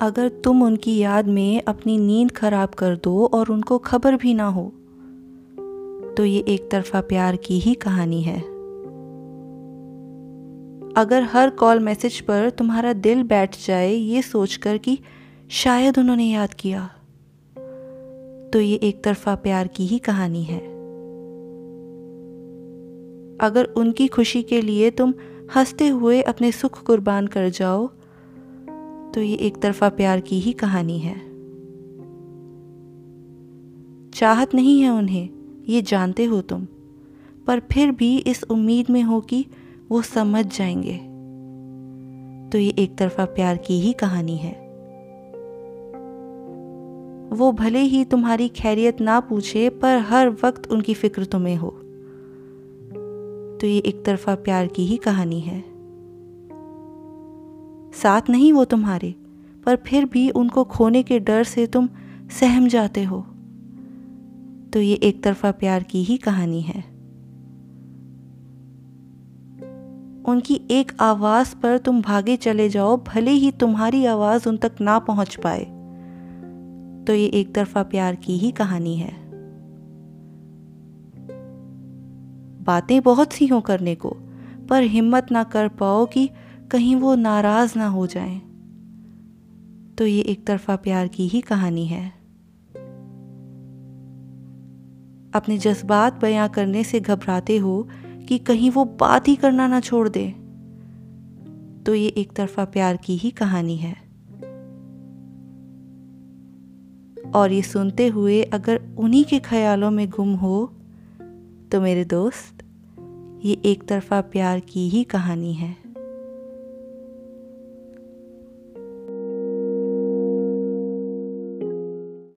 अगर तुम उनकी याद में अपनी नींद खराब कर दो और उनको खबर भी ना हो तो ये एक तरफा प्यार की ही कहानी है। अगर हर कॉल मैसेज पर तुम्हारा दिल बैठ जाए, ये सोचकर कि शायद उन्होंने याद किया तो ये एक तरफा प्यार की ही कहानी है। अगर उनकी खुशी के लिए तुम हँसते हुए अपने सुख कुर्बान कर जाओ तो ये एक तरफा प्यार की ही कहानी है। चाहत नहीं है उन्हें, ये जानते हो तुम। पर फिर भी इस उम्मीद में हो कि वो समझ जाएँगे। तो ये एक तरफा प्यार की ही कहानी है। वो भले ही तुम्हारी खैरियत ना पूछे, पर हर वक्त उनकी फ़िक्र तुम्हें हो। तो ये एक तरफा प्यार की ही कहानी है। साथ नहीं वो तुम्हारे, पर फिर भी उनको खोने के डर से तुम सहम जाते हो। तो ये एक तरफा प्यार की ही कहानी है। उनकी एक आवाज़ पर तुम भागे चले जाओ, भले ही तुम्हारी आवाज़ उन तक ना पहुँच पाए। तो ये एक तरफा प्यार की ही कहानी है। बातें बहुत सी हों करने को, पर हिम्मत ना कर पाओ कि कहीं वो नाराज़ ना हो जाएँ। तो ये एक तरफा प्यार की ही कहानी है। अपने जज्बात बयां करने से घबराते हो कि कहीं वो बात ही करना ना छोड़ दे। तो ये एक तरफा प्यार की ही कहानी है। और ये सुनते हुए अगर उन्हीं के ख्यालों में गुम हो तो मेरे दोस्त, ये एक तरफा प्यार की ही कहानी है।